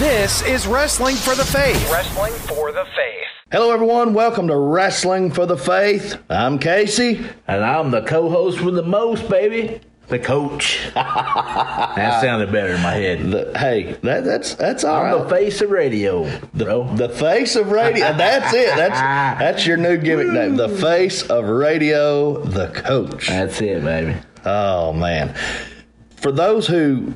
This is Wrestling for the Faith. Wrestling for the Faith. Hello, everyone. Welcome to Wrestling for the Faith. I'm Casey. And I'm the co-host with the most, baby. The coach. that sounded better in my head. The, hey, that, that's that's all I'm right. the face of radio, bro. The face of radio. That's it. That's that's your new gimmick name. The face of radio. The coach. That's it, baby. Oh man. For those who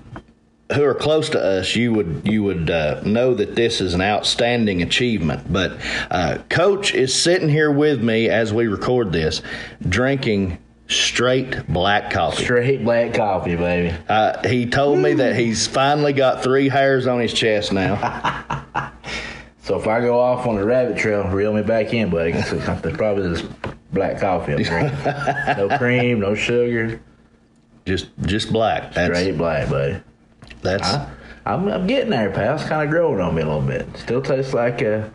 who are close to us, you would you would uh, know that this is an outstanding achievement. But uh, Coach is sitting here with me as we record this, drinking straight black coffee. Straight black coffee, baby. Uh, he told me that he's finally got three hairs on his chest now. So if I go off on the rabbit trail, reel me back in, buddy. It's probably this black coffee I'm drinking. no cream, no sugar. just just black. That's Straight black, buddy. That's I, I'm, I'm getting there, pal. It's kind of growing on me a little bit. Still tastes like uh,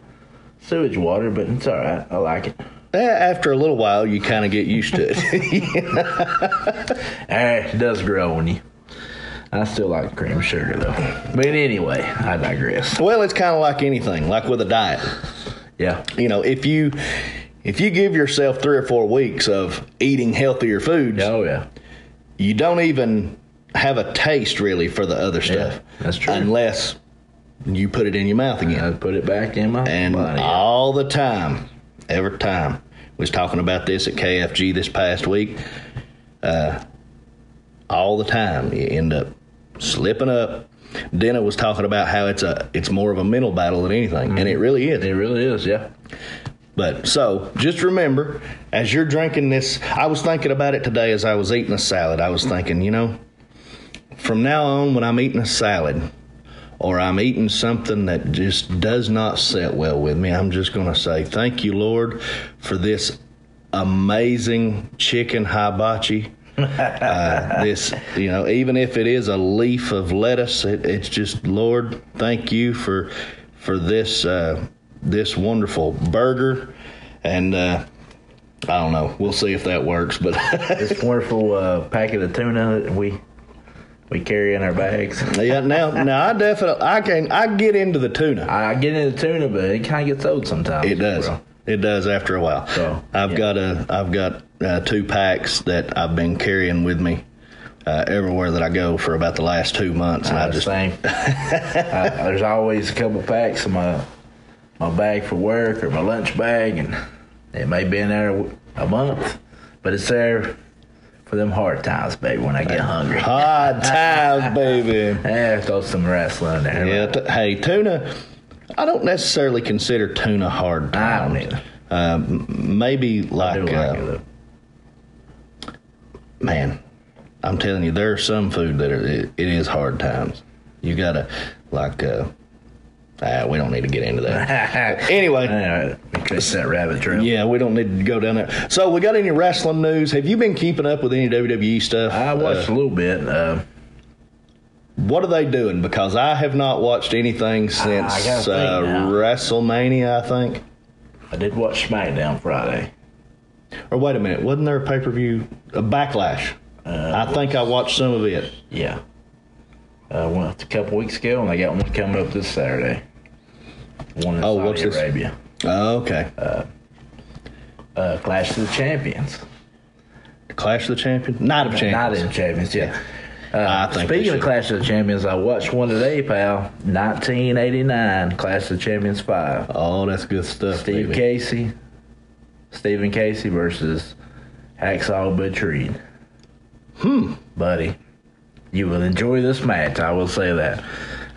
sewage water, but it's all right. I like it. eh, after a little while you kind of get used to it. Eh, it does grow on you. I still like cream sugar though. But anyway, I digress. well, it's kind of like anything, like with a diet. Yeah. you know if you if you give yourself three or four weeks of eating healthier foods Oh yeah. you don't even have a taste really for the other stuff that's true. unless you put it in your mouth again. I put it back in my and body. all the time every time we was talking about this at kfg this past week uh, all the time you end up slipping up Denna was talking about how it's a it's more of a mental battle than anything, and it really is. it really is, yeah. But so just remember, as you're drinking this, I was thinking about it today as I was eating a salad. I was thinking, you know, from now on, when I'm eating a salad or I'm eating something that just does not sit well with me, I'm just going to say, Thank you, Lord, for this amazing chicken hibachi. uh, this, you know, even if it is a leaf of lettuce, it, it's just, Lord, thank you for for this uh, this wonderful burger, and uh, I don't know. We'll see if that works, but This wonderful uh, packet of tuna that we we carry in our bags. yeah. Now, now I definitely I can I get into the tuna. I get into the tuna, but it kind of gets old sometimes. It does. bro. It does after a while. So, I've yeah. got a I've got uh, two packs that I've been carrying with me uh, everywhere that I go for about the last two months, and I Uh, just same. I, there's always a couple packs in my my bag for work or my lunch bag, and it may be in there a month, but it's there for them hard times, baby. When I get hungry, hard times, baby. yeah, throw some wrestling in there. Yeah. T- hey, tuna. I don't necessarily consider tuna hard I don't times. either. Um, maybe like, like uh, man, I'm telling you, there's some food that are, it, it is hard times. You gotta like. Uh, ah, we don't need to get into that. anyway, All right, we that rabbit trail. yeah, we don't need to go down there. So, we got any wrestling news? Have you been keeping up with any WWE stuff? I watched Uh, a little bit. Uh, what are they doing? Because I have not watched anything since I uh. WrestleMania. I think. I did watch SmackDown Friday. Or wait a minute, wasn't there a pay per view? A backlash. Uh, I think I watched some of it. Yeah. Uh, went a couple weeks ago, and they got one coming up this Saturday. One in Oh, Saudi what's this? Arabia. Oh, okay. Uh, Clash of the Champions. Clash of the Champions, Night of Champions. Not in Champions, yeah. Uh, speaking of. Clash of the Champions, I watched one today, pal. 1989 Clash of the Champions 5. Oh, that's good stuff. Steve baby. Casey, Stephen Casey versus Hacksaw Butch Reed. Hmm. Buddy, you will enjoy this match. I will say that.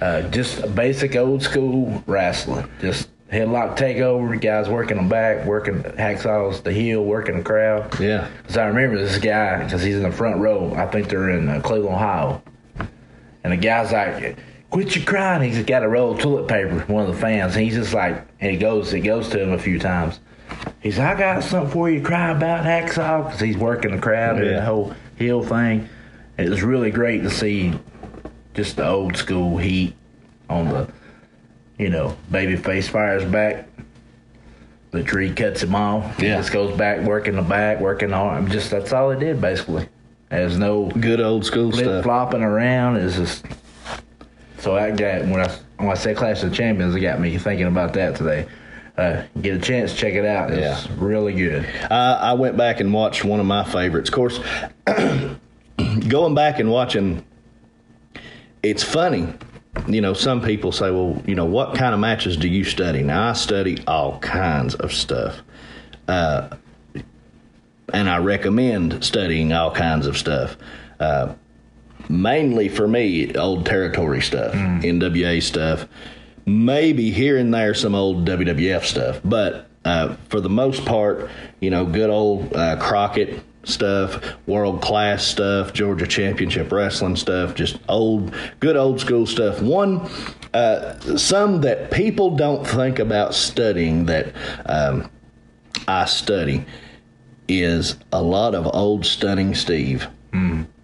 Uh, just basic old school wrestling. Just headlock takeover. Guys working them back, working Hacksaw's the heel, working the crowd. Yeah. Because I remember this guy, because he's in the front row. I think they're in uh, Cleveland, Ohio. And the guy's like, quit your crying. He's got a roll of toilet paper, one of the fans. And he's just like, and he goes, he goes to him a few times. He's like, I got something for you to cry about, Hacksaw, because he's working the crowd and the whole heel thing. It was really great to see just the old school heat on the, you know, baby face fires back. The tree cuts him off. He Yeah. just goes back, working the back, working on. Just that's all he did basically. There's no Good old school stuff. flopping around. It's just So I got when I when I say Clash of Champions, it got me thinking about that today. Uh, get a chance, check it out. It's Yeah. really good. I, I went back and watched one of my favorites. Of course, going back and watching, it's funny. You know, some people say, well, you know, what kind of matches do you study? Now, I study all kinds of stuff. Uh, and I recommend studying all kinds of stuff. Uh, mainly for me, old territory stuff, NWA stuff, maybe here and there some old WWF stuff, but uh, for the most part, you know, good old uh, Crockett stuff, world class stuff, Georgia Championship Wrestling stuff, just old, good old school stuff. One, uh, some that people don't think about studying that um, I study is a lot of old stunning Steve.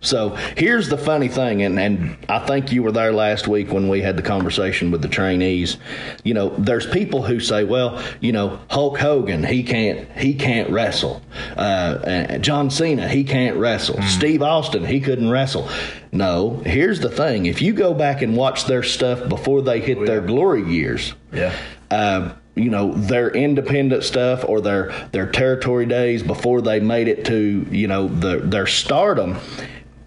So here's the funny thing, and, and I think you were there last week when we had the conversation with the trainees. You know, there's people who say, well, you know, Hulk Hogan, he can't he can't wrestle. Uh, John Cena, he can't wrestle. Steve Austin, he couldn't wrestle. No, here's the thing: if you go back and watch their stuff before they hit their glory years, Yeah. uh, you know their independent stuff or their their territory days before they made it to you know the, their stardom.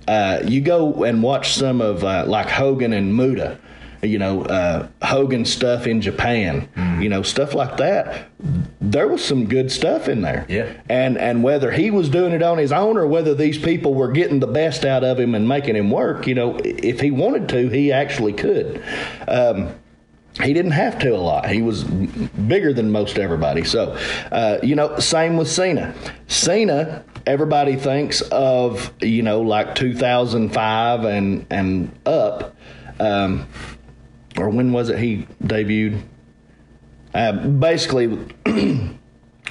Uh, you go and watch some of uh, like Hogan and Muta, you know uh, Hogan stuff in Japan, you know stuff like that. There was some good stuff in there. Yeah. And and whether he was doing it on his own or whether these people were getting the best out of him and making him work, you know, if he wanted to, he actually could. Um, he didn't have to a lot. He was bigger than most everybody. So, uh, you know, same with Cena. Cena, everybody thinks of, you know, like 2005 and and up. Um, or when was it he debuted? Uh, basically,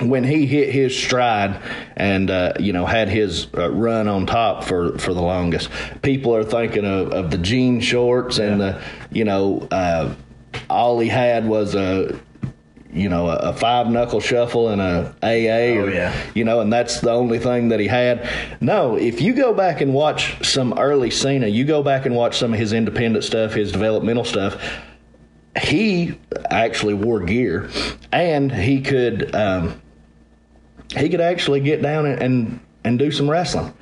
when he hit his stride and uh, you know had his uh, run on top for for the longest, people are thinking of, of the jean shorts and the you know uh, all he had was a you know a, a five knuckle shuffle and a AA Oh, or yeah. you know and that's the only thing that he had. No, if you go back and watch some early Cena, you go back and watch some of his independent stuff, his developmental stuff he actually wore gear and he could um, he could actually get down and, and and do some wrestling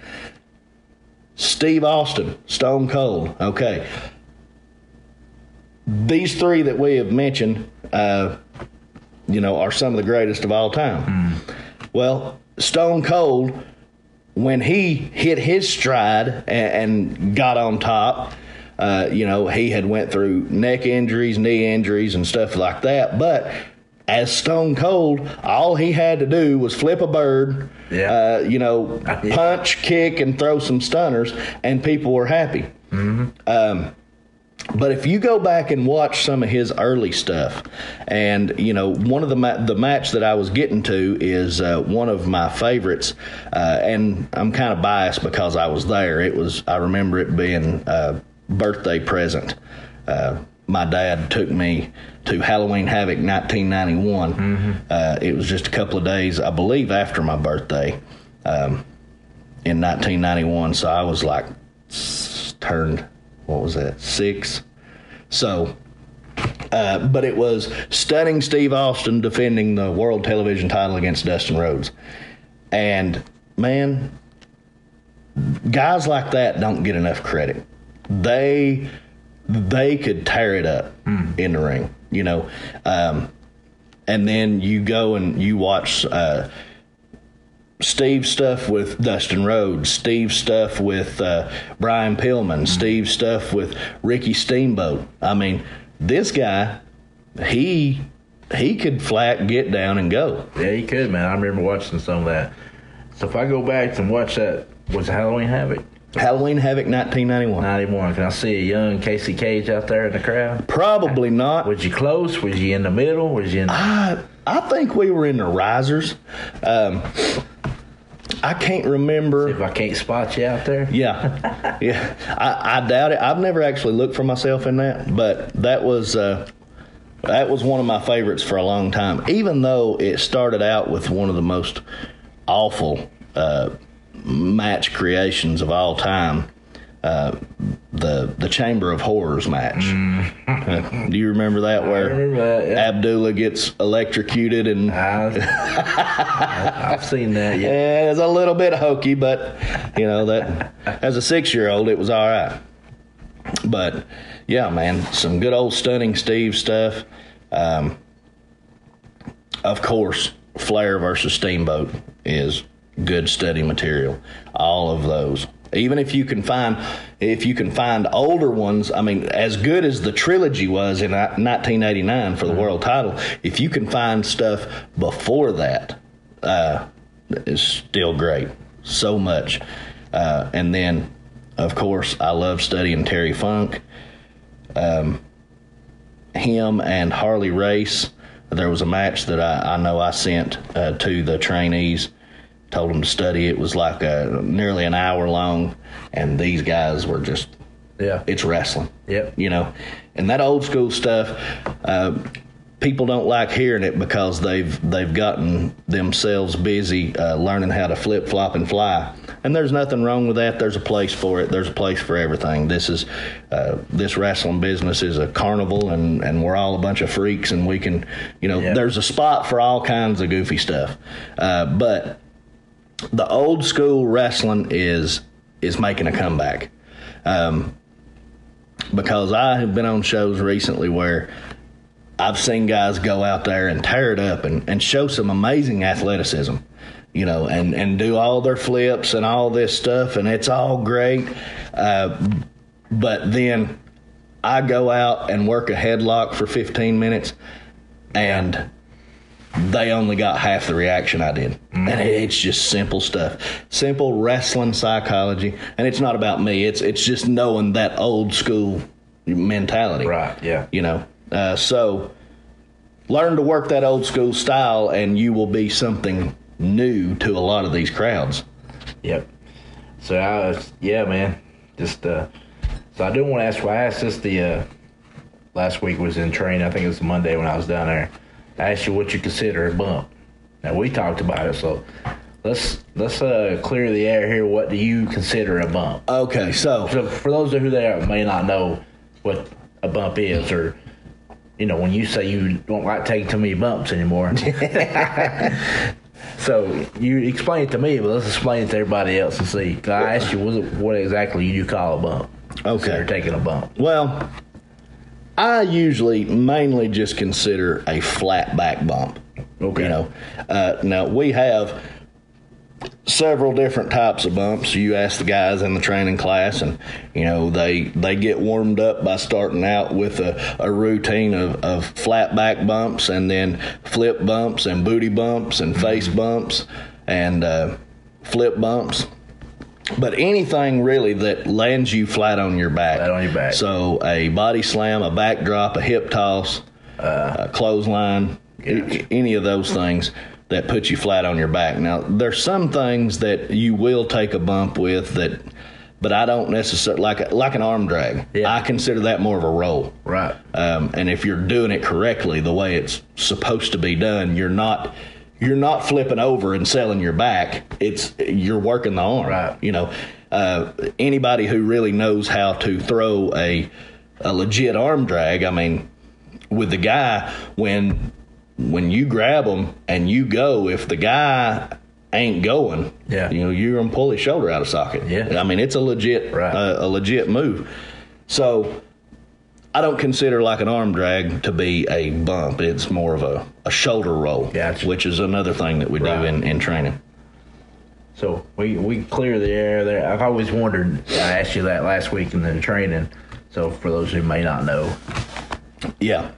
steve austin stone cold okay these three that we have mentioned uh, you know are some of the greatest of all time well stone cold when he hit his stride and, and got on top, uh, you know, he had went through neck injuries, knee injuries, and stuff like that. But as Stone Cold, all he had to do was flip a bird, Yeah. uh, you know, punch, kick, and throw some stunners, and people were happy. Um, but if you go back and watch some of his early stuff, and you know one of the ma- the match that I was getting to is uh, one of my favorites, uh, and I'm kind of biased because I was there. It was I remember it being a birthday present. Uh, my dad took me to Halloween Havoc 1991. Uh, it was just a couple of days, I believe, after my birthday um, in 1991. So I was like s- turned what was that six so uh, but it was stunning steve austin defending the world television title against dustin rhodes. And man guys like that don't get enough credit. They they could tear it up in the ring you know? Um, and then you go and you watch uh, Steve's stuff with Dustin Rhodes, Steve's stuff with uh, Brian Pillman, Steve's stuff with Ricky Steamboat. I mean, this guy, he he could flat get down and go. Yeah, he could, man. I remember watching some of that. So if I go back and watch that, was it Halloween Havoc? Halloween Havoc 1991. 91. Can I see a young Casey Cage out there in the crowd? Probably not. Was you close? Was you in the middle? Was you in? I I think we were in the risers. Um, I can't remember. if I can't spot you out there, Yeah, yeah. I, I doubt it. I've never actually looked for myself in that, but that was uh, that was one of my favorites for a long time. Even though it started out with one of the most awful uh, match creations of all time, uh, the the Chamber of Horrors match. Uh, do you remember that? Where remember that, yeah. Abdullah gets electrocuted and I, I've seen that. Yeah. yeah, it's a little bit hokey, but you know that as a six year old, it was all right. But yeah, man, some good old stunning Steve stuff. Um, of course, Flair versus Steamboat is good study material. All of those. Even if you can find, if you can find older ones, I mean, as good as the trilogy was in 1989 for the world title, if you can find stuff before that, uh, is still great. So much, uh, and then, of course, I love studying Terry Funk. Um, him and Harley Race. There was a match that I, I know I sent uh, to the trainees, told them to study. It was like a, nearly an hour long, and these guys were just, Yeah. it's wrestling. Yep. You know, and that old school stuff, uh, people don't like hearing it because they've they've gotten themselves busy uh, learning how to flip, flop, and fly. And there's nothing wrong with that. There's a place for it. There's a place for everything. This is uh, this wrestling business is a carnival, and and we're all a bunch of freaks, and we can, you know, Yeah. there's a spot for all kinds of goofy stuff. Uh, but the old school wrestling is is making a comeback. Um, because I have been on shows recently where I've seen guys go out there and tear it up and, and show some amazing athleticism, you know, and, and do all their flips and all this stuff, and it's all great. Uh, but then I go out and work a headlock for 15 minutes, and they only got half the reaction I did. And it's just simple stuff. Simple wrestling psychology. And it's not about me. It's it's just knowing that old school mentality. Right. Yeah. You know. Uh, so learn to work that old school style and you will be something new to a lot of these crowds. Yep. So I was, yeah, man. Just uh, so I do want to ask. Well, I asked this the uh, last week was in training. I think it was Monday when I was down there. I asked you what you consider a bump. Now we talked about it, so let's let's uh, clear the air here. What do you consider a bump? Okay, so So for those of who there may not know what a bump is, or you know, when you say you don't like taking too many bumps anymore. so you explain it to me, but let's explain it to everybody else and see. I asked you, what, what exactly you call a bump? Okay. you're taking a bump. Well, I usually mainly just consider a flat back bump. Okay. You know, uh, now we have several different types of bumps. You ask the guys in the training class, and you know they they get warmed up by starting out with a, a routine of, of flat back bumps, and then flip bumps, and booty bumps, and face bumps, and uh, flip bumps. But anything really that lands you flat on your back. Flat on your back. So a body slam, a backdrop, a hip toss, a clothesline, Gotcha. any of those things that put you flat on your back. Now, there's some things that you will take a bump with that, but I don't necessarily like like an arm drag. Yeah. I consider that more of a roll. Right. Um, and if you're doing it correctly, the way it's supposed to be done, you're not you're not flipping over and selling your back. It's you're working the arm. Right. You know, uh, anybody who really knows how to throw a a legit arm drag. I mean, with the guy when when you grab him and you go, if the guy ain't going, Yeah. you know, you're gonna pull his shoulder out of socket. Yeah. I mean, it's a legit Right. uh, a legit move. So I don't consider like an arm drag to be a bump. It's more of a, a shoulder roll, Gotcha. which is another thing that we do in, in training. So we we clear the air there. I've always wondered. I asked you that last week in the training. So for those who may not know, Yeah.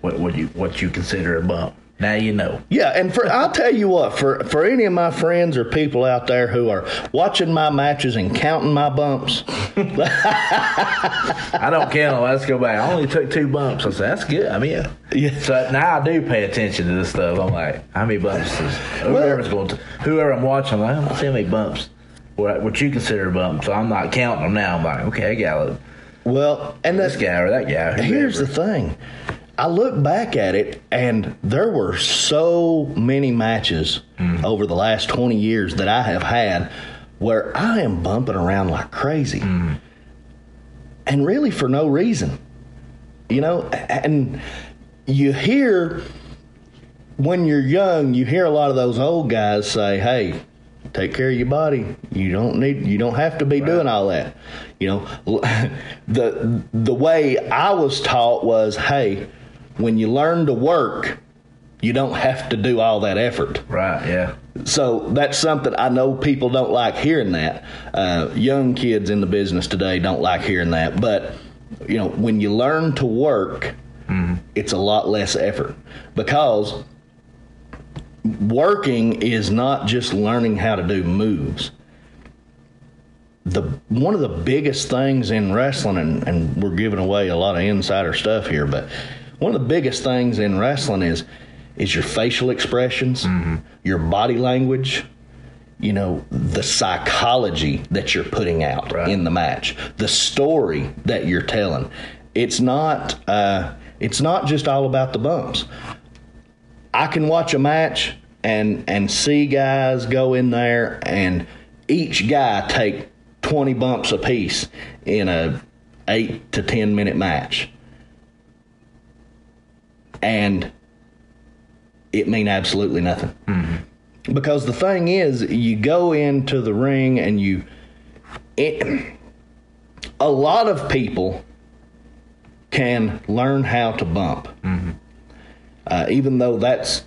what would you what you consider a bump? Now you know. Yeah, and for I'll tell you what, for for any of my friends or people out there who are watching my matches and counting my bumps, I don't count. them. Let's go back. I only took two bumps. I said that's good. I mean, yeah. So now I do pay attention to this stuff. I'm like, how many bumps is whoever's going to whoever I'm watching? I'm like, let's see how many bumps. What, what you consider a bump? So I'm not counting them now. I'm like, okay, I got it. well, and This guy or that guy. Here's the thing. I look back at it, and there were so many matches Mm. over the last 20 years that I have had where I am bumping around like crazy. Mm. and really for no reason. You know, and you hear when you're young, you hear a lot of those old guys say, "Hey, take care of your body. You don't need you don't have to be doing all that." You know, the the way I was taught was, "Hey, when you learn to work, you don't have to do all that effort." Right. Yeah. So that's something I know people don't like hearing that. Uh, young kids in the business today don't like hearing that. But, you know, when you learn to work, it's a lot less effort because working is not just learning how to do moves. The one of the biggest things in wrestling, and, and we're giving away a lot of insider stuff here, but one of the biggest things in wrestling is is your facial expressions, your body language, you know, the psychology that you're putting out Right. in the match, the story that you're telling. It's not uh, it's not just all about the bumps. I can watch a match and and see guys go in there and each guy take 20 bumps apiece in a 8 to 10 minute match. And it mean absolutely nothing. Mm-hmm. Because the thing is, you go into the ring and you it, a lot of people can learn how to bump mm-hmm. uh, even though that's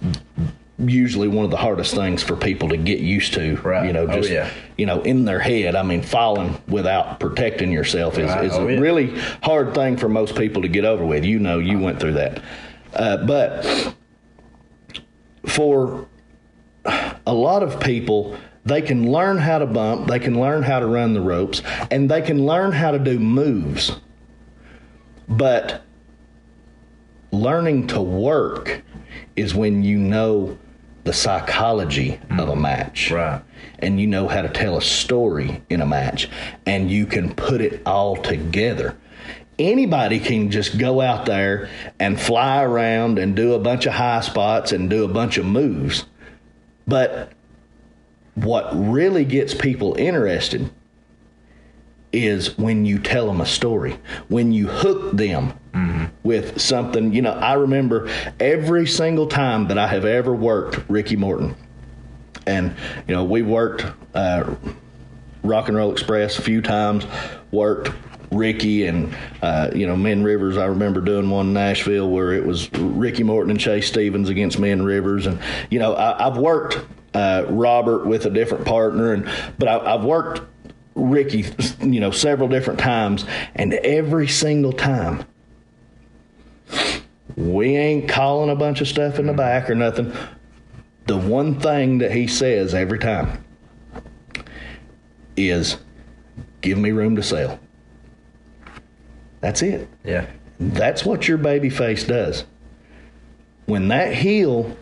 usually one of the hardest things for people to get used to. Right. You know, Oh, just yeah. you know, in their head. I mean, falling without protecting yourself is, Right. is Oh, a yeah. really hard thing for most people to get over with. You know, you uh, went through that, uh, but for a lot of people. They can learn how to bump, they can learn how to run the ropes, and they can learn how to do moves. But learning to work is when you know the psychology of a match. Right. And you know how to tell a story in a match and you can put it all together. Anybody can just go out there and fly around and do a bunch of high spots and do a bunch of moves. But what really gets people interested is when you tell them a story, when you hook them with something. You know, I remember every single time that I have ever worked Ricky Morton, and you know, we worked uh, Rock and Roll Express a few times, worked Ricky and uh, you know Men Rivers. I remember doing one in Nashville where it was Ricky Morton and Chase Stevens against Men Rivers, and you know I, I've worked uh, Robert with a different partner, and but I, I've worked Ricky, you know, several different times, and every single time we ain't calling a bunch of stuff in the back or nothing. The one thing that he says every time is, "Give me room to sell." That's it. Yeah. That's what your baby face does. When that heel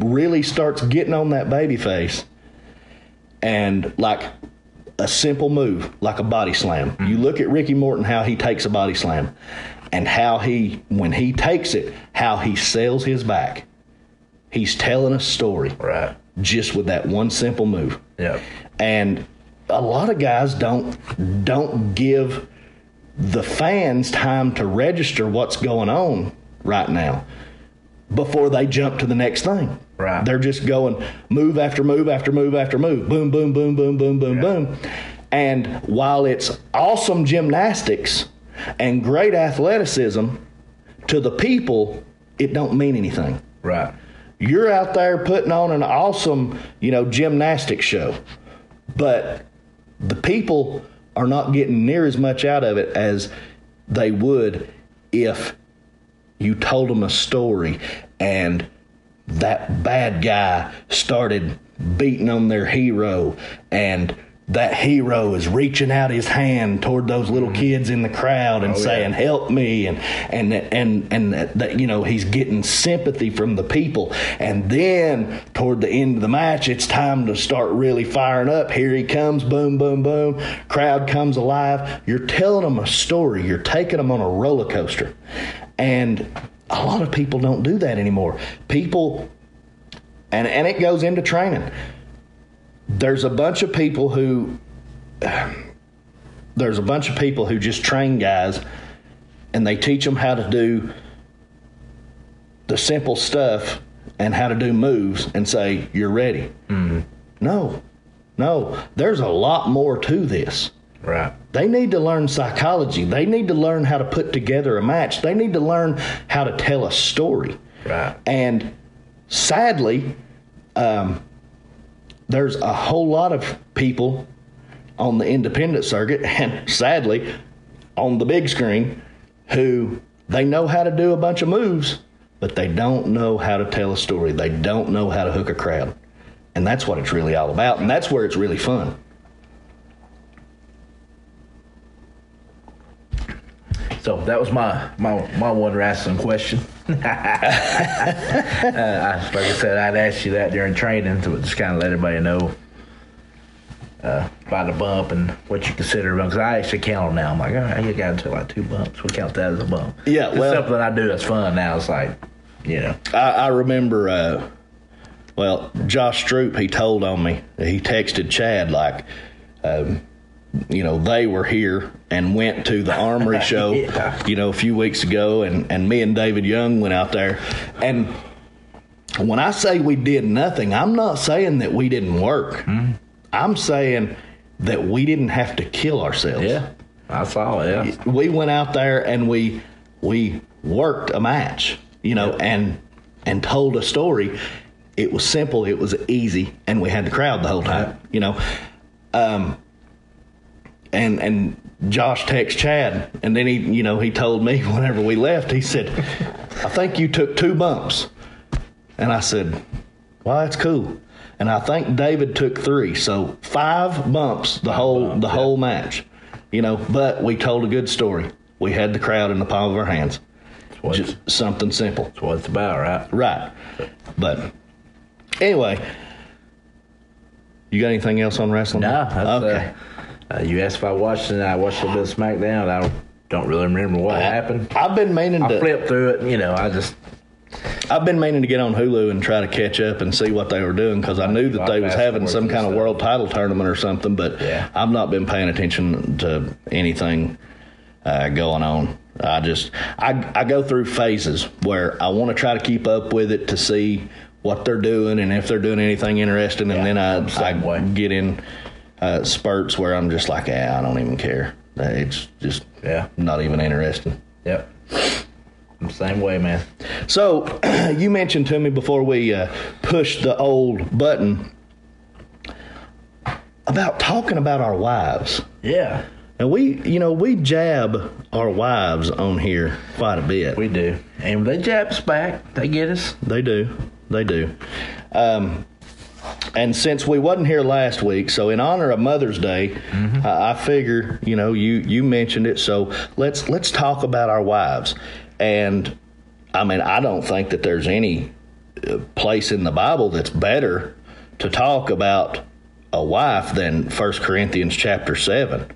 really starts getting on that baby face and like a simple move, like a body slam. Mm-hmm. You look at Ricky Morton how he takes a body slam and how he when he takes it, how he sells his back. He's telling a story Right. just with that one simple move Yeah. and a lot of guys don't don't give the fans time to register what's going on right now before they jump to the next thing. Right. They're just going move after move after move after move. Boom, boom, boom, boom, boom, boom, boom. And while it's awesome gymnastics and great athleticism, to the people, it don't mean anything Right. you're out there putting on an awesome, you know, gymnastics show, but the people are not getting near as much out of it as they would if you told them a story and that bad guy started beating on their hero and that hero is reaching out his hand toward those little mm-hmm. kids in the crowd and Oh, yeah. saying help me and and and and that, that you know he's getting sympathy from the people. And then toward the end of the match it's time to start really firing up. Here he comes boom boom boom. Crowd comes alive. You're telling them a story. You're taking them on a roller coaster. And a lot of people don't do that anymore. People and and it goes into training there's a bunch of people who there's a bunch of people who just train guys and they teach them how to do the simple stuff and how to do moves and say you're ready. Mm-hmm. No, no, there's a lot more to this. Right. They need to learn psychology. They need to learn how to put together a match. They need to learn how to tell a story. Right. And sadly, um, there's a whole lot of people on the independent circuit, and sadly, on the big screen, who they know how to do a bunch of moves, but they don't know how to tell a story. They don't know how to hook a crowd. And that's what it's really all about. And that's where it's really fun. So that was my my my one wrestling question. Uh, I, like I said, I'd ask you that during training to just kind of let everybody know uh, about the bump and what you consider a bump. Because I actually count them now. I'm like, all right, you got into like two bumps. We count that as a bump. Yeah, it's well- something I do that's fun now. It's like, you know, I, I remember, uh, well, Josh Stroop, he told on me, he texted Chad, like, um, you know, they were here and went to the Armory show, Yeah. you know, a few weeks ago, and, and me and David Young went out there. And when I say we did nothing, I'm not saying that we didn't work. I'm saying that we didn't have to kill ourselves yeah, I saw it. Yeah, we went out there and we we worked a match, you know, and and told a story. It was simple, it was easy, and we had the crowd the whole time, you know. Um, and and Josh texted Chad, and then he, you know, he told me whenever we left, he said, "I think you took two bumps," and I said, "Well, that's cool." And I think David took three, so five bumps the whole the whole match, you know. But we told a good story. We had the crowd in the palm of our hands. what, Just something simple. that's what it's about, right? Right. But anyway, you got anything else on wrestling? No, that's, okay. Uh, uh, you asked if I watched it, and I watched a bit of SmackDown. I don't really remember what happened. I've been meaning I to. flipped through it, you know, I just I've been meaning to get on Hulu and try to catch up and see what they were doing because I knew that they was having some kind of world title tournament or something. But Yeah. I've not been paying attention to anything uh, going on. I just I I go through phases where I want to try to keep up with it to see what they're doing and if they're doing anything interesting, and then I way. I get in uh, spurts where I'm just like, yeah, I don't even care. Uh, It's just Yeah. not even interesting. Yep. I'm same way, man. So, you mentioned to me before we uh, pushed the old button about talking about our wives. Yeah, And we, you know, we jab our wives on here quite a bit. we do. And they jab us back. They get us. They do. They do. Um, and since we wasn't here last week, so in honor of Mother's Day, I, I figure you know you you mentioned it, so let's let's talk about our wives. And I mean, I don't think that there's any uh, place in the Bible that's better to talk about a wife than First Corinthians chapter seven.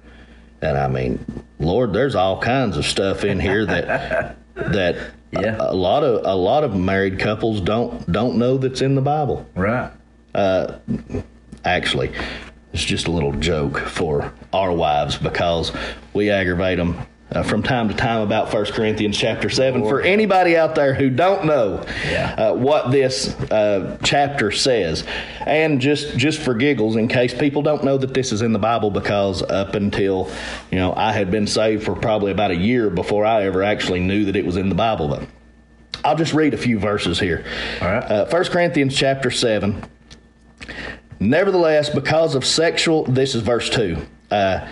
And I mean, Lord, there's all kinds of stuff in here that that Yeah. a, a lot of a lot of married couples don't don't know that's in the Bible. Right. Actually, it's just a little joke for our wives because we aggravate them uh, from time to time about First Corinthians chapter seven. For anybody out there who don't know Yeah. uh, what this uh, chapter says, and just just for giggles, in case people don't know that this is in the Bible, because up until you know I had been saved for probably about a year before I ever actually knew that it was in the Bible, but. I'll just read a few verses here. All right. Uh, 1 Corinthians chapter 7. Nevertheless, because of sexual, this is verse 2. Uh,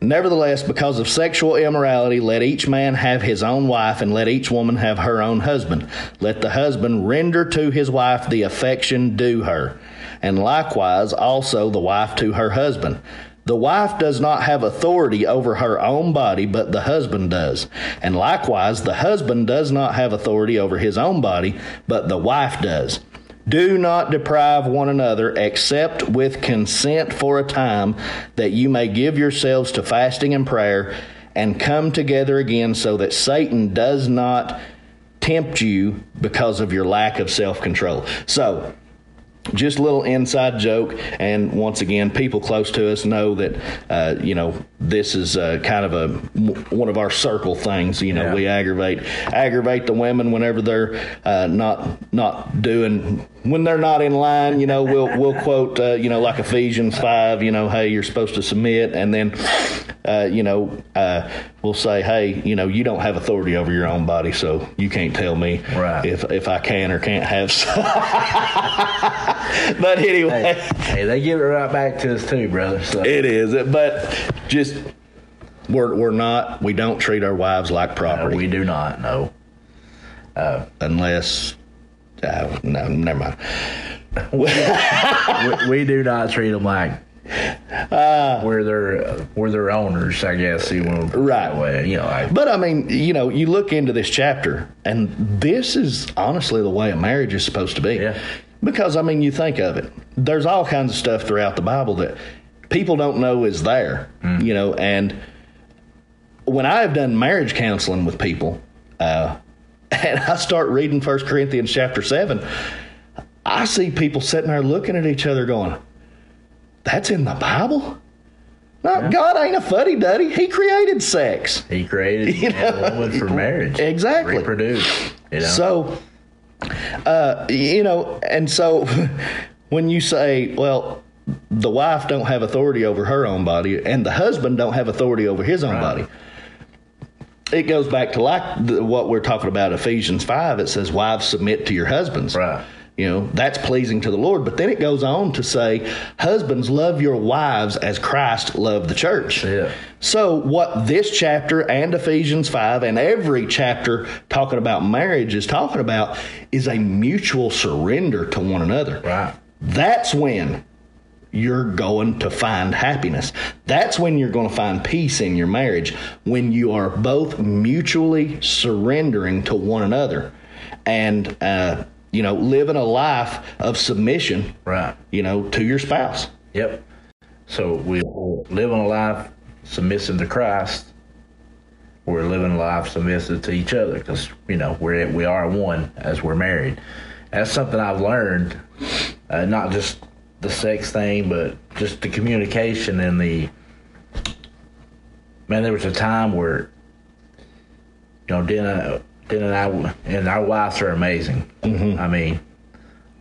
Nevertheless, because of sexual immorality, let each man have his own wife, and let each woman have her own husband. Let the husband render to his wife the affection due her, and likewise also the wife to her husband. The wife does not have authority over her own body, but the husband does. And likewise, the husband does not have authority over his own body, but the wife does. Do not deprive one another except with consent for a time, that you may give yourselves to fasting and prayer and come together again, so that Satan does not tempt you because of your lack of self control. So, just a little inside joke. And once again, people close to us know that, uh, you know, this is uh, kind of a one of our circle things. You know, Yeah. we aggravate aggravate the women whenever they're uh, not not doing when they're not in line. You know, we'll we'll quote uh, you know like Ephesians five. You know, hey, you're supposed to submit, and then uh, you know uh, we'll say, hey, you know, you don't have authority over your own body, so you can't tell me Right. if if I can or can't have. Some. but anyway. Hey, hey, they give it right back to us too, brother. So It is, but just we're we're not. We don't treat our wives like uh, property we do not know. unless. Uh, no, never mind. we, we do not treat them like we're their uh, we're their owners. I guess you want to put it Right. way. You know, like, But I mean, you know, you look into this chapter, and this is honestly the way a marriage is supposed to be. Yeah. Because I mean, you think of it. There's all kinds of stuff throughout the Bible that people don't know is there. You know, and when I have done marriage counseling with people, uh, and I start reading First Corinthians chapter seven, I see people sitting there looking at each other, going, "That's in the Bible." No, God ain't a fuddy duddy. He created sex. he created You know, woman for marriage, exactly. reproduce. You know, So, uh, you know, and so when you say, well, the wife don't have authority over her own body, and the husband don't have authority over his own Right. body. It goes back to like the, what we're talking about, Ephesians five. It says, "Wives submit to your husbands." Right. You know that's pleasing to the Lord. But then it goes on to say, "Husbands, love your wives as Christ loved the church." Yeah. So, what this chapter and Ephesians 5 and every chapter talking about marriage is talking about is a mutual surrender to one another. right. That's when you're going to find happiness. That's when you're going to find peace in your marriage, when you are both mutually surrendering to one another and, uh, you know, living a life of submission, Right. you know, to your spouse. Yep. So we live in a life submissive to Christ. We're living a life submissive to each other because you know we're we are one as we're married. That's something I've learned, uh, not just the sex thing, but just the communication and the. Man, there was a time where, you know, Den, Den and I and our wives are amazing. Mm-hmm. I mean,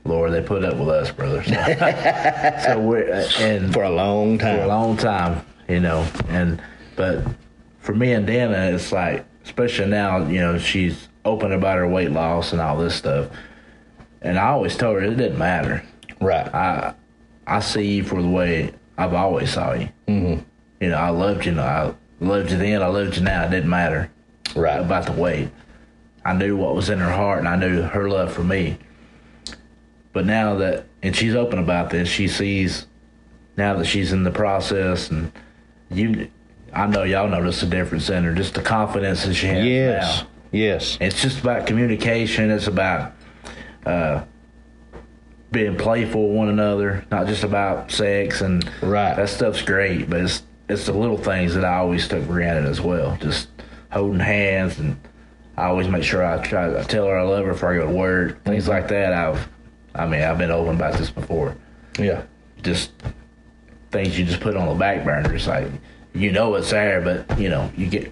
Lord, they put up with us, brothers. so we're and For a long time. for a long time, you know. And but for me and Dana, it's like, especially now, you know, she's open about her weight loss and all this stuff. And I always told her it didn't matter. Right. I I see you for the way I've always saw you. Mm-hmm. You know, I loved you. I loved you then. I loved you now. It didn't matter right. about the weight. I knew what was in her heart, and I knew her love for me. But now that, and she's open about this, she sees now that she's in the process, and you, I know y'all notice the difference in her, just the confidence that she has Yes. now. Yes. It's just about communication. It's about uh, being playful with one another, not just about sex and Right. That stuff's great, but it's it's the little things that I always took for granted as well. Just holding hands, and I always make sure I try to tell her I love her before I go to work. Things like that. I've, I mean, I've been open about this before. Yeah. Just things you just put on the back burner. It's like you know it's there, but you know you get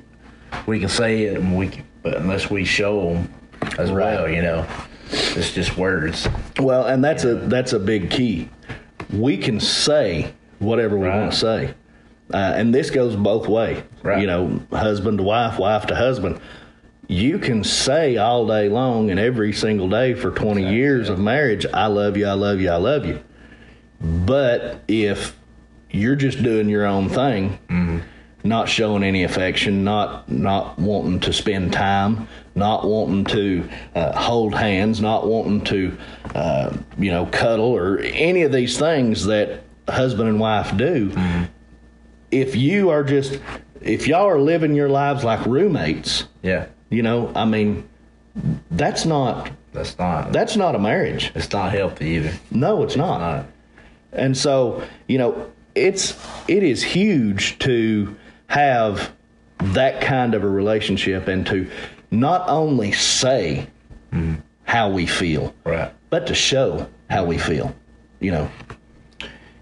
we can say it, and we can, but unless we show them as Right. well, you know, it's just words. Well, and that's a that's a big key. We can say whatever we Right. want to say, uh, and this goes both way. Right. You know, husband to wife, wife to husband. You can say all day long and every single day for twenty years of marriage, "I love you, I love you, I love you." But if you're just doing your own thing, not showing any affection, not not wanting to spend time, not wanting to uh, hold hands, not wanting to uh, you know cuddle or any of these things that husband and wife do. If you are just if y'all are living your lives like roommates, Yeah, you know, I mean, that's not that's not that's not a marriage. it's not healthy either. No, it's not. Not And so, you know, it's it is huge to have that kind of a relationship and to not only say how we feel, right. but to show how we feel. you know,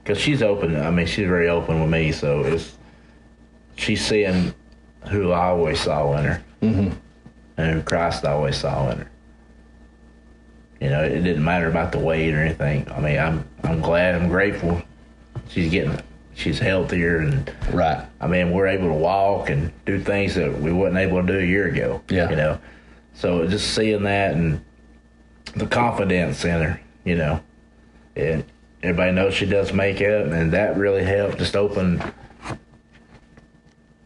because she's open. I mean, she's very open with me, so it's she's seeing who I always saw in her, mm-hmm. and who Christ always saw in her. You know, it didn't matter about the weight or anything. I mean, I'm I'm glad, I'm grateful. She's getting, she's healthier, and right. I mean, we're able to walk and do things that we wasn't able to do a year ago. Yeah. you know, so just seeing that and the confidence in her, you know, and everybody knows she does makeup, and that really helped. Just open.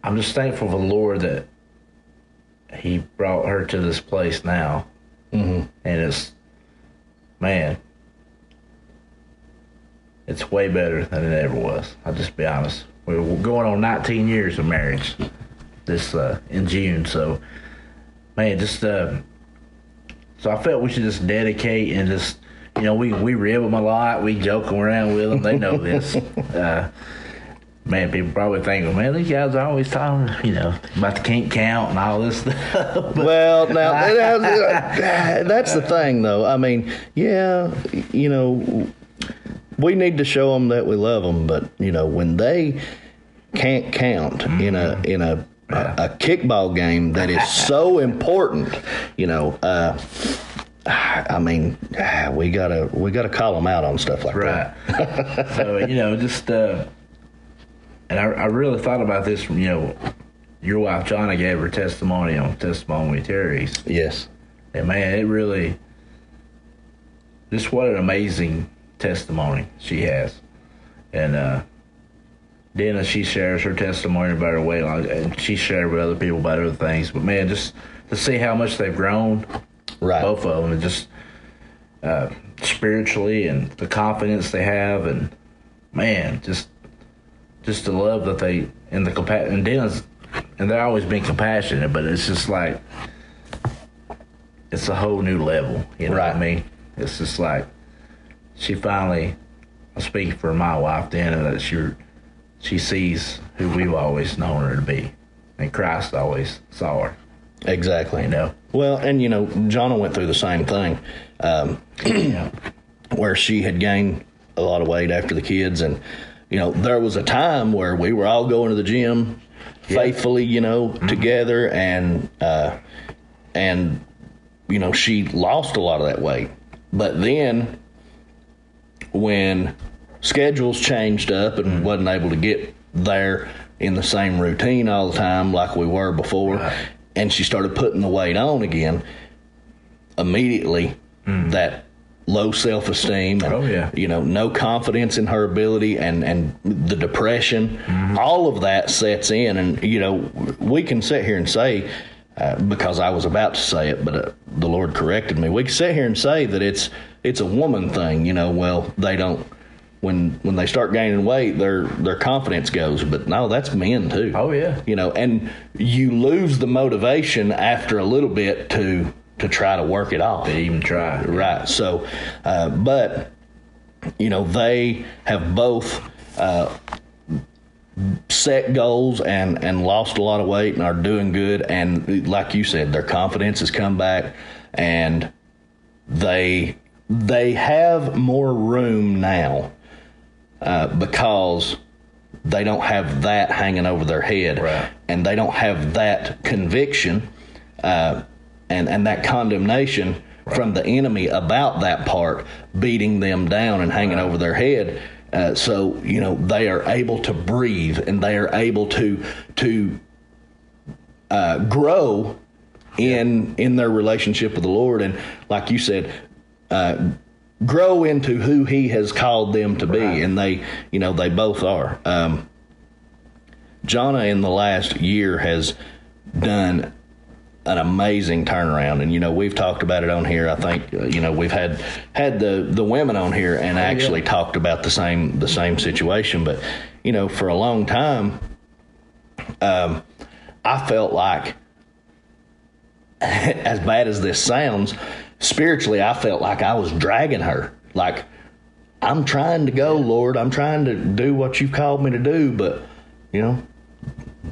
I'm just thankful for the Lord that He brought her to this place now, Mm-hmm. and it's man, it's way better than it ever was. I'll just be honest. We're going on 19 years of marriage this uh, in June, so man, just uh, so I felt we should just dedicate and just you know we we rib them a lot, we joke around with them. They know this. uh, man, people probably think, man, these guys are always talking, you know, about the can't count and all this stuff. Well, now that's the thing, though. I mean, yeah, you know, we need to show them that we love them, but you know, when they can't count in a in a a, a kickball game that is so important, you know. Uh, I mean, we gotta we gotta call them out on stuff like Right. that. so you know, just uh, and I, I really thought about this. You know, your wife Jonna gave her testimony on testimony with Terry's, Yes. and man, it really just what an amazing testimony she has, and uh, then she shares her testimony about her weight loss, and she shared with other people about other things. But man, just to see how much they've grown, Right. both of them, and just uh, spiritually and the confidence they have, and man, just just the love that they and the compa- and Dennis, and they're always being compassionate, but it's just like it's a whole new level. You know what I mean? It's just like she finally. I speak for my wife, Dana, that she she sees who we've always known her to be, and Christ always saw her. Exactly. You know. Well, and you know, Jonna went through the same thing. Um, Yeah. where she had gained a lot of weight after the kids and you know there was a time where we were all going to the gym faithfully you know together and uh and you know she lost a lot of that weight but then when schedules changed up and wasn't able to get there in the same routine all the time like we were before Right. and she started putting the weight on again immediately that low self-esteem and Oh, yeah. you know no confidence in her ability and and the depression all of that sets in. And you know we can sit here and say uh, because I was about to say it but uh, the Lord corrected me. We can sit here and say that it's it's a woman thing you know well they don't when when they start gaining weight their their confidence goes but no that's men too Oh yeah. you know and you lose the motivation after a little bit to to try to work it off They even try. right so uh, but you know they have both uh, set goals and and lost a lot of weight and are doing good and like you said their confidence has come back and they they have more room now uh, because they don't have that hanging over their head Right. and they don't have that conviction uh, and and that condemnation from the enemy about that part beating them down and hanging over their head. Uh, so you know they are able to breathe and they are able to to uh, grow in in their relationship with the Lord and like you said. Uh, grow into who he has called them to be Right. and they you know they both are. Um Jonna in the last year has done an amazing turnaround and you know we've talked about it on here. I think uh, you know we've had had the the women on here and actually talked about the same the same situation but you know for a long time um I felt like as bad as this sounds spiritually I felt like I was dragging her like I'm trying to go Lord I'm trying to do what you've called me to do but you know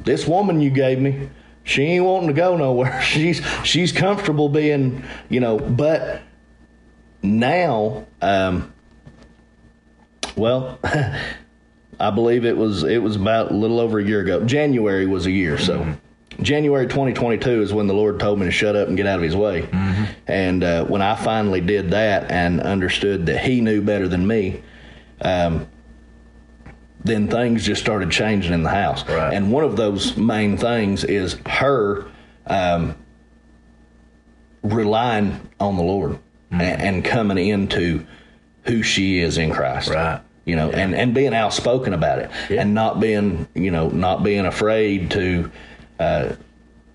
this woman you gave me, she ain't wanting to go nowhere. She's she's comfortable being, you know, but now um Well, I believe it was it was about a little over a year ago. January was a year, so January 2022 is when the Lord told me to shut up and get out of His way. And uh, when I finally did that and understood that He knew better than me, um, then things just started changing in the house. Right. And one of those main things is her um, relying on the Lord Mm-hmm. and, and coming into who she is in Christ. Right. You know, and, and being outspoken about it Yeah. and not being, you know, not being afraid to uh,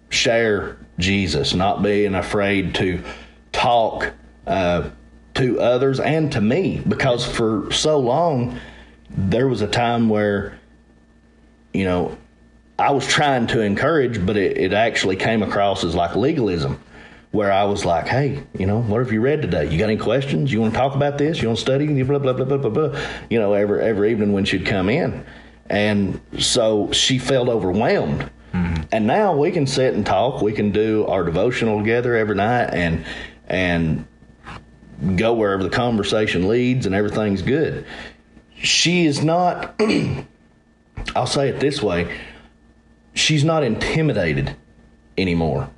share Jesus, not being afraid to talk uh, to others and to me because for so long there was a time where, you know, I was trying to encourage, but it, it actually came across as like legalism, where I was like, hey, you know, what have you read today? You got any questions? You want to talk about this? You want to study? Blah, blah, blah, blah, blah, blah. You know, every, every evening when she'd come in. And so she felt overwhelmed. And now we can sit and talk. We can do our devotional together every night and, and go wherever the conversation leads and everything's good. She is not, I'll say it this way she's not intimidated anymore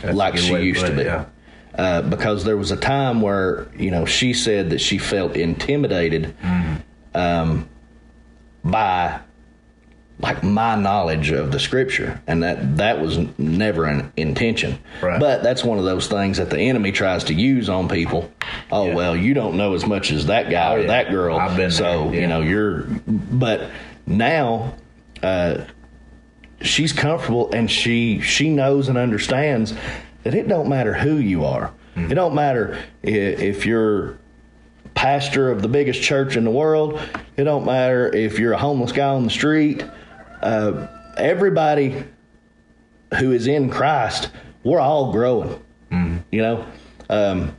That's like she to used to it, be. yeah. Uh, because there was a time where you know she said that she felt intimidated um, by like my knowledge of the scripture, and that that was never an intention. Right. But that's one of those things that the enemy tries to use on people. Oh Yeah. well, you don't know as much as that guy Oh, or yeah. that girl, I've been so there, you know you're. But now uh, she's comfortable and she she knows and understands that it don't matter who you are. It don't matter i- if you're pastor of the biggest church in the world. It don't matter if you're a homeless guy on the street. Uh, everybody who is in Christ, we're all growing. You know, um,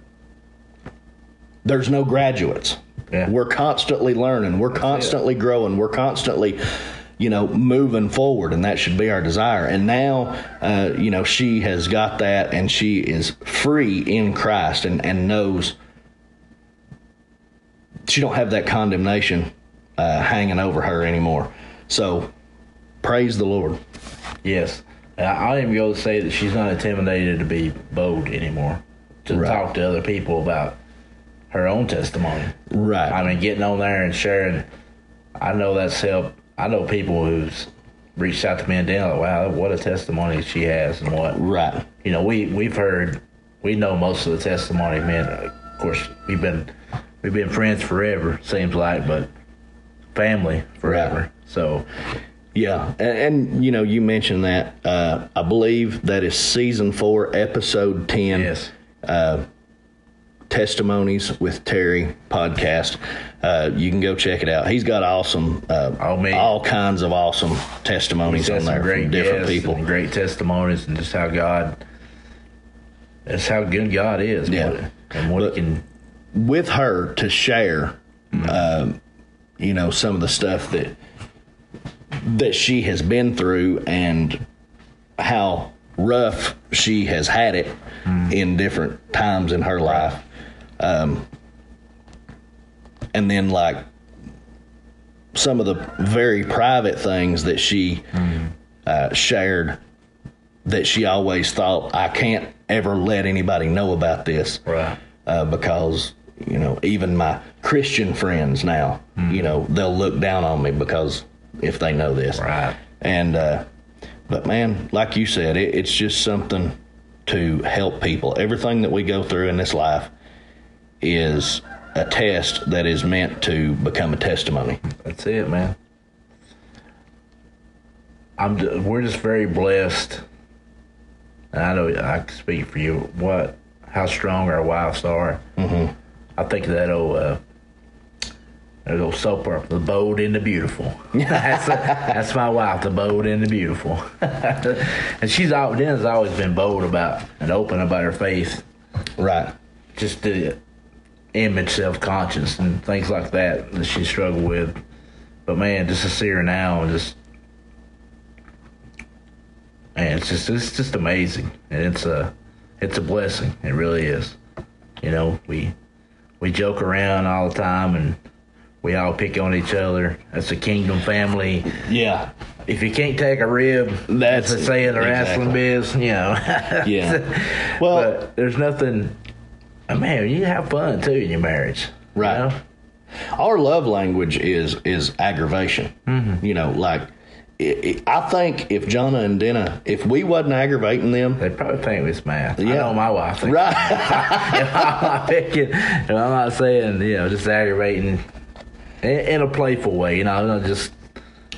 there's no graduates. Yeah. We're constantly learning. We're constantly growing. We're constantly, you know, moving forward, and that should be our desire. And now, uh, you know, she has got that, and she is free in Christ, and and knows she don't have that condemnation uh, hanging over her anymore. So, praise the Lord. Yes. I don't even go to say that she's not intimidated to be bold anymore. To Right. talk to other people about her own testimony. Right. I mean, getting on there and sharing. I know that's helped. I know people who's reached out to me and down like, wow, what a testimony she has and what. right. You know, we we've heard, we know most of the testimony. Man, uh, of course, we've been we've been friends forever. Seems like, but family forever. Right. So Yeah, and, and you know, you mentioned that. Uh, I believe that is season four, episode ten. yes, Testimonies with Terry podcast. Uh, you can go check it out. He's got awesome, uh, Oh, all kinds of awesome testimonies on there great from different people. and great testimonies, and just how God. That's how good God is. Yeah. what- and what But- he can. with her to share, um, you know, some of the stuff that that she has been through and how rough she has had it in different times in her life, um, and then like some of the very private things that she uh, shared that she always thought I can't ever let anybody know about this Right. uh, because you know even my Christian friends now, you know, they'll look down on me because if they know this, Right. And uh, but man, like you said, it, it's just something to help people. Everything that we go through in this life is a test that is meant to become a testimony. That's it, man. I'm. We're just very blessed, and I know I can speak for you. What, how strong our wives are. Mm-hmm. I think that old, uh, that old soap opera, "The Bold and the Beautiful." that's that's my wife, the bold and the beautiful, and she's Dennis always been bold about and open about her faith. Right. Just the image, self conscious, and things like that that she struggled with. But man, just to see her now and just man, it's just it's just amazing, and it's a it's a blessing. It really is. You know, we we joke around all the time, and We all pick on each other. That's a kingdom family. Yeah. If you can't take a rib, That's a say in the wrestling biz, you know. Yeah. Well, but there's nothing. Man, you have fun too in your marriage, you Right. know? our love language is is aggravation. Mm-hmm. You know, like i i I think if Jonna and Denna, if we wasn't aggravating them, they'd probably think it's math. I Yeah. know my wife. Thinks right? if I'm not picking, if I'm not saying, you know, just aggravating in, a playful way, you know, not just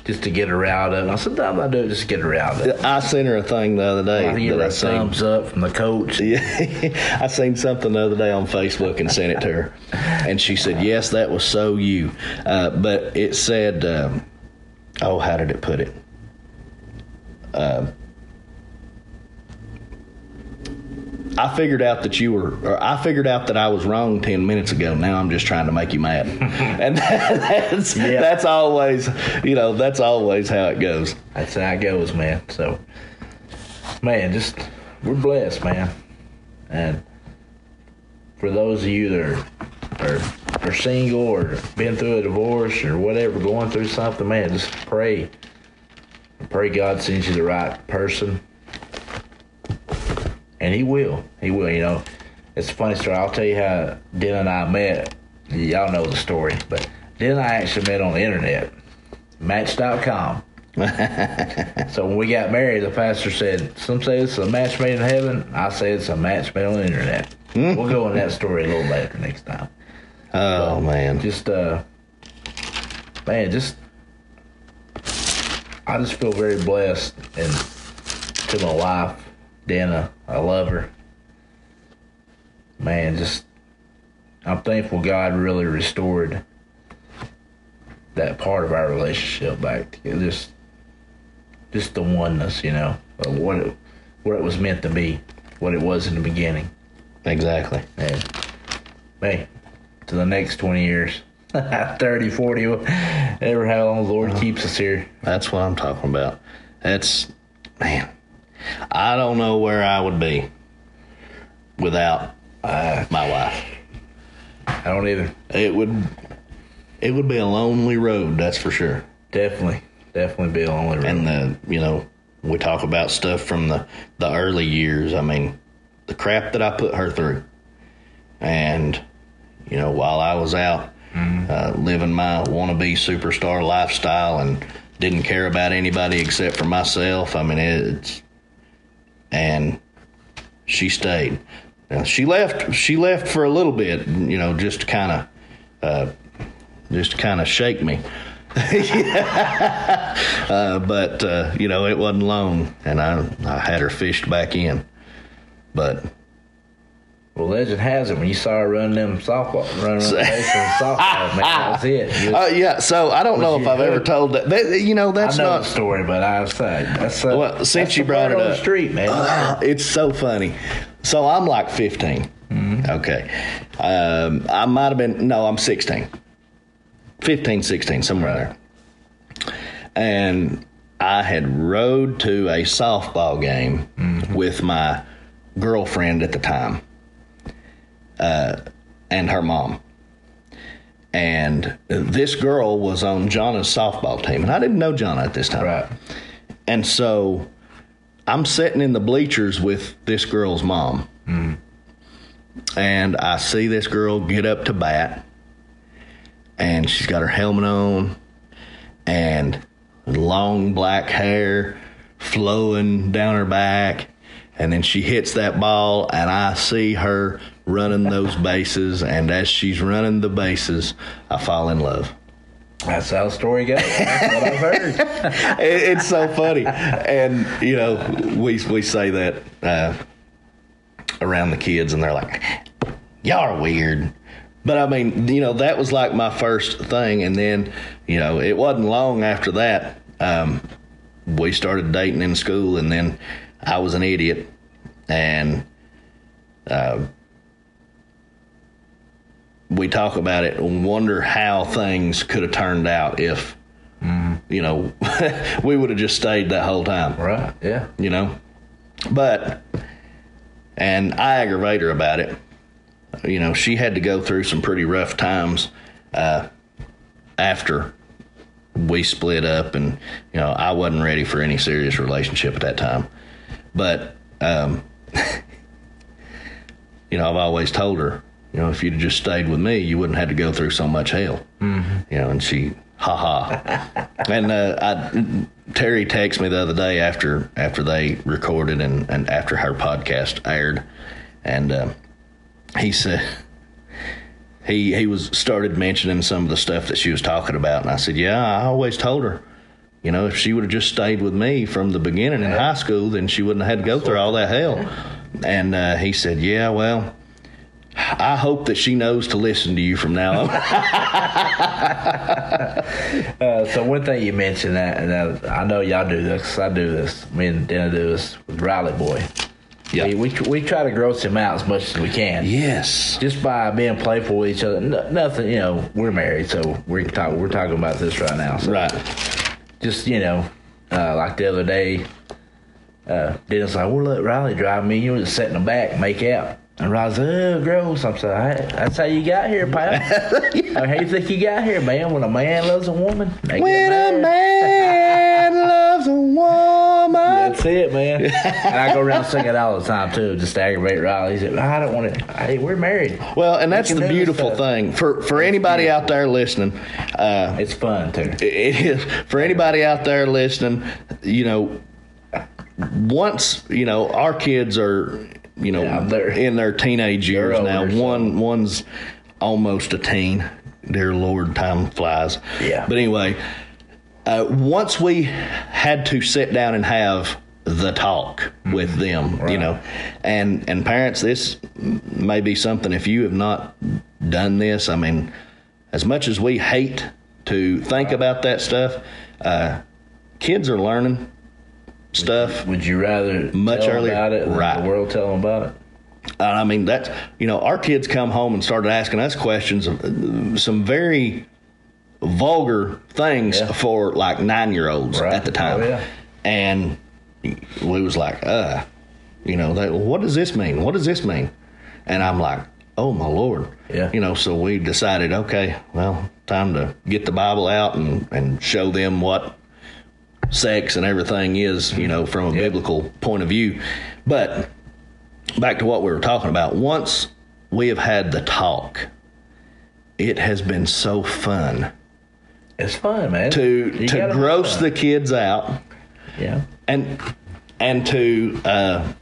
just to get her riled up. Now, sometimes I do it just to get her riled up. I sent her a thing the other day I hear that I seen. thumbs up from the coach. Yeah, I seen something the other day on Facebook and sent it to her, and she said, "Yes, that was so you," uh, but it said, um, "Oh, how did it put it?" Um I figured out that you were, or I figured out that I was wrong ten minutes ago. Now I'm just trying to make you mad, and that's Yeah. that's always, you know, that's always how it goes. That's how it goes, man. So, man, just we're blessed, man. And for those of you that are, are, are single or been through a divorce or whatever, going through something, man, just pray. Pray God sends you the right person. And He will. He will, you know. It's a funny story. I'll tell you how Den and I met. Y'all know the story, but Den and I actually met on the internet. Match.com. So when we got married, the pastor said, "Some say it's a match made in heaven. I say it's a match made on the internet." We'll go in that story a little later next time. Oh man, Just uh, man, just I just feel very blessed, and to my wife, Dana, I love her. Man, just I'm thankful God really restored that part of our relationship back together. Just just the oneness, you know, of what it what it was meant to be, what it was in the beginning. exactly. And hey, to the next 20 years, 30, 40, ever how long the Lord uh-huh. keeps us here. That's what I'm talking about. That's man. I don't know where I would be without uh, my wife. I don't either. It would it would be a lonely road, that's for sure. Definitely, definitely be a lonely road. And the you know we talk about stuff from the the early years. I mean, the crap that I put her through, and you know while I was out uh, living my wannabe superstar lifestyle and didn't care about anybody except for myself. I mean, it's and she stayed. Now, she left. She left for a little bit, you know, just to kind of, uh, just kind of shake me. uh, but uh, you know, it wasn't long, and I I had her fished back in. But well, legend has it when you saw her running them softball, running around the softball, man, that was it. Uh, yeah, so I don't know if I've ever told that. that you know, I that's know not the story, but I saying that's uh, Well, since that's you brought it on up. the street, man. Uh, it's so funny. So I'm like 15. Okay. Um, I might have been, no, I'm 16. 15, 16, somewhere there. And I had rode to a softball game with my girlfriend at the time uh, and her mom. And this girl was on Jonna's softball team. And I didn't know Jonna at this time. right. And so I'm sitting in the bleachers with this girl's mom. And I see this girl get up to bat. And she's got her helmet on and long black hair flowing down her back. And then she hits that ball, and I see her running those bases. And as she's running the bases, I fall in love. That's how the story goes. That's what I've heard. it, it's so funny, and you know, we we say that uh, around the kids, and they're like, "Y'all are weird." But I mean, you know, that was like my first thing, and then you know, it wasn't long after that um, we started dating in school, and then I was an idiot, and uh, we talk about it and wonder how things could have turned out if you know we would have just stayed that whole time Right. Yeah. you know but and i aggravate her about it you know she had to go through some pretty rough times uh, after we split up, and you know I wasn't ready for any serious relationship at that time. But um, you know I've always told her, you know, if you'd have just stayed with me, you wouldn't have had to go through so much hell. Mm-hmm. You know, and she ha ha. and uh, I, Terry texted me the other day after after they recorded and, and after her podcast aired, and uh, he said he he was started mentioning some of the stuff that she was talking about, and I said, yeah, I always told her. You know, if she would have just stayed with me from the beginning in high school, then she wouldn't have had to go through all that hell. And uh, he said, "Yeah, well, I hope that she knows to listen to you from now on." Uh, so one thing you mentioned that, and that, I know y'all do this. I do this. Me and Dana do this with Riley Boy. Yeah. We, we we try to gross him out as much as we can. yes. Just by being playful with each other. No, nothing, you know. We're married, so we're talk, We're talking about this right now. So Right. Just you know, uh, like the other day, uh, Dennis like, we'll let Riley drive me. You just sit in the back, make out. And Riley's like, oh, gross. I'm saying, "Hey, that's how you got here, pal. How you think you got here, man? When a man loves a woman, When a man loves a woman. That's it, man. and I go around singing it all the time too, just to aggravate Riley. He said, I don't want to. Hey, we're married. Well, and that's the beautiful thing for for anybody out there listening. Uh, It's fun too. it is for anybody out there listening. You know, once you know our kids are you know Yeah, they're- in their teenage years now. so- One one's almost a teen. Dear Lord, time flies. Yeah. But anyway, uh, once we had to sit down and have the talk with them, you know, and and parents, this may be something if you have not done this. I mean, as much as we hate to think about that stuff, uh, kids are learning stuff. Would you rather Much earlier. about it Right. the world tell them about it? I mean, that's, you know, our kids come home and started asking us questions of uh, some very vulgar things Yeah. for like nine year olds Right. at the time. Oh, yeah. And we was like, uh, you know, they, what does this mean? What does this mean? And I'm like, oh my Lord. Yeah. You know, so we decided, okay, well, time to get the Bible out and, and show them what sex and everything is, you know, from a Yeah. biblical point of view. But back to what we were talking about. Once we have had the talk, it has been so fun It's fun, man. to You to gross the kids out yeah. and and to uh,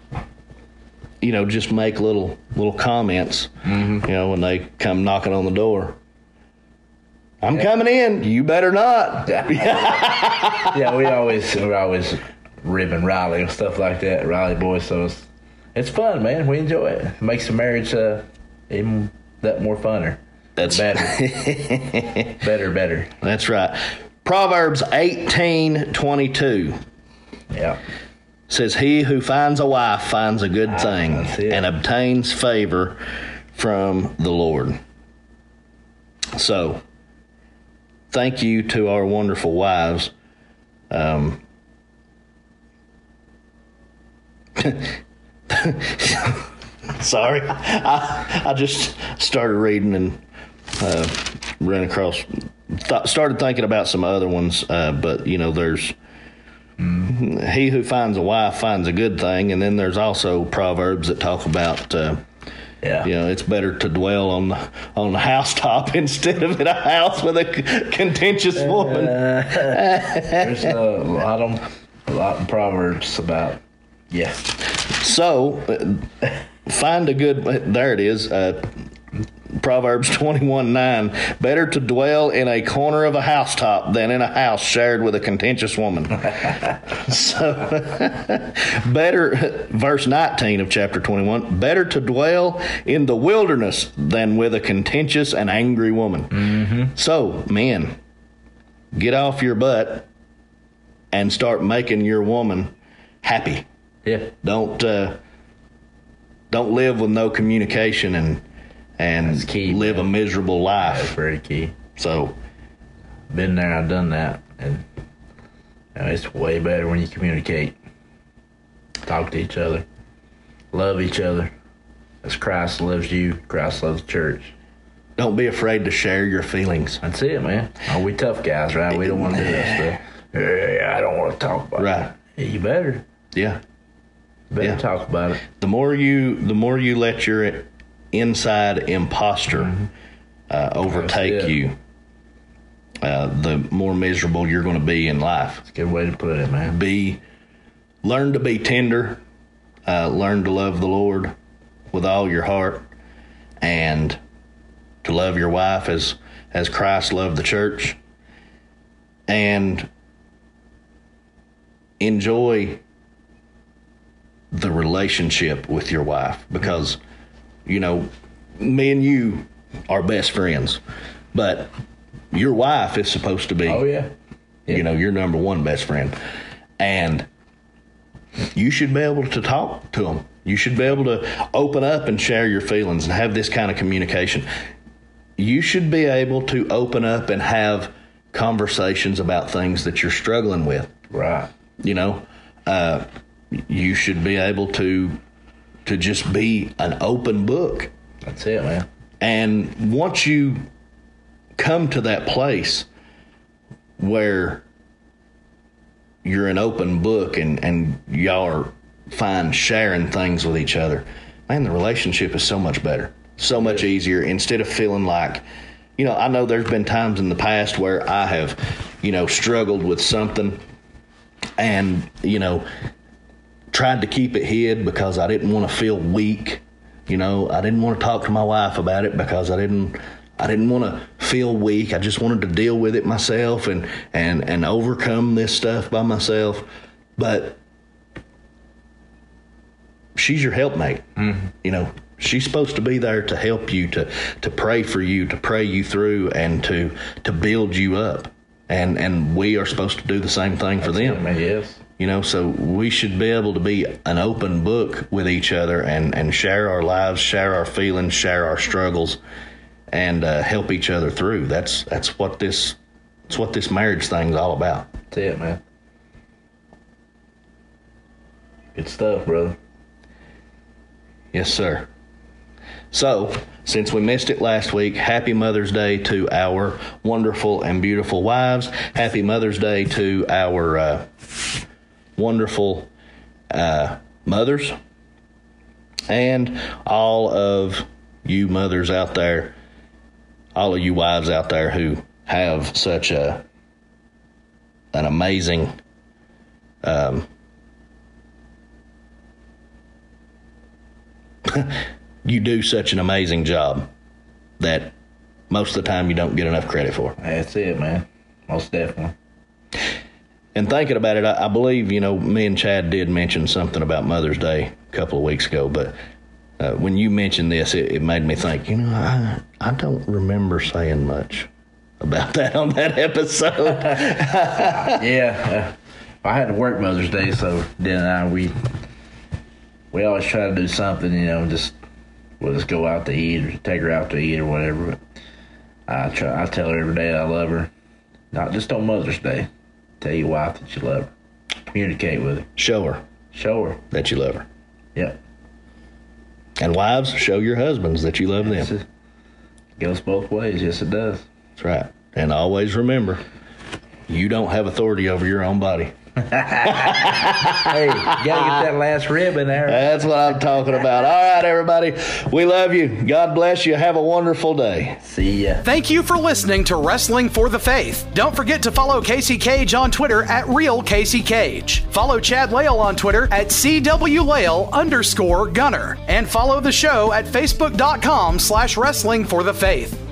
you know just make little little comments. Mm-hmm. You know when they come knocking on the door. I'm coming in. You better not. yeah, we always we're always ribbing Riley and stuff like that. Riley boys, so it's it's fun, man. We enjoy it. It makes the marriage uh, even that more funner. That's Better, better, better. That's right. Proverbs eighteen twenty two. Yeah, says he who finds a wife finds a good thing Ah, that's and obtains favor from the lord so thank you to our wonderful wives um, sorry I, I just started reading and uh, ran across th- started thinking about some other ones uh, but you know there's he who finds a wife finds a good thing, and then there's also proverbs that talk about, uh, yeah. you know, it's better to dwell on the on the housetop instead of in a house with a contentious woman. There's a lot of a lot of proverbs about yeah. So, uh, find a good. There it is. Uh, Proverbs twenty one nine. Better to dwell in a corner of a housetop than in a house shared with a contentious woman. so, better. Verse nineteen of chapter twenty one. Better to dwell in the wilderness than with a contentious and angry woman. So, men, get off your butt and start making your woman happy. Yeah. Don't uh, don't live with no communication and and key, live a miserable That's life. very key. So Been there, I've done that, and you know, it's way better when you communicate, talk to each other, love each other. As Christ loves you, Christ loves the church. Don't be afraid to share your feelings. That's it, man. Oh, we tough guys, right? We don't want to do that stuff. Yeah, I don't want to talk about Right. it. Yeah, you better. Yeah. Better Yeah. talk about it. The more you the more you let your inside imposter uh, overtake That's you, uh, the more miserable you're going to be in life. Good way to put it, man. Be learn to be tender, uh, learn to love the Lord with all your heart, and to love your wife as as Christ loved the church, and enjoy the relationship with your wife because you know me and you are best friends. But your wife is supposed to be Oh yeah. you know your number one best friend. And you should be able to talk to them you should be able to open up and share your feelings and have this kind of communication. You should be able to open up and have conversations about things that you're struggling with. Right. you know uh, you should be able to to just be an open book. That's it, man. and once you come to that place where you're an open book and, and y'all are fine sharing things with each other, man, the relationship is so much better, so much easier. Instead of feeling like, you know, I know there's been times in the past where I have, you know, struggled with something and, you know, tried to keep it hid because I didn't want to feel weak. You know, I didn't want to talk to my wife about it because I didn't I didn't want to feel weak. I just wanted to deal with it myself and and and overcome this stuff by myself. But she's your helpmate. You know, she's supposed to be there to help you, to to pray for you, to pray you through, and to to build you up. And and we are supposed to do the same thing for them. Yes. You know, so we should be able to be an open book with each other and, and share our lives, share our feelings, share our struggles, and uh, help each other through. That's that's what this that's what this marriage thing's all about. That's it, man. Good stuff, brother. Yes, sir. So, since we missed it last week, happy Mother's Day to our wonderful and beautiful wives. Happy Mother's Day to our uh, wonderful uh, mothers. And all of you mothers out there, all of you wives out there who have such a an amazing you do such an amazing job that most of the time you don't get enough credit for. That's it, man. Most definitely. And thinking about it, I, I believe, you know, me and Chad did mention something about Mother's Day a couple of weeks ago, but uh, when you mentioned this, it, it made me think, you know, I, I don't remember saying much about that on that episode. yeah, uh, I had to work Mother's Day, so Dan and I we we always try to do something, you know, just we'll just go out to eat or take her out to eat or whatever. But I try, I tell her every day I love her, not just on Mother's Day. Tell your wife that you love her. Communicate with her. show her Show her. that you love her. Yep. And wives, show your husbands that you love them. It goes both ways. Yes, it does. That's right. And always remember, you don't have authority over your own body. Hey, you gotta get that last rib in there. That's what I'm talking about. All right, everybody. We love you. God bless you. Have a wonderful day. See ya. Thank you for listening to Wrestling for the Faith. Don't forget to follow Casey Cage on Twitter at Real Casey Cage. Follow Chad Lale on Twitter at CWLale underscore Gunner. And follow the show at Facebook.com slash Wrestling for the Faith.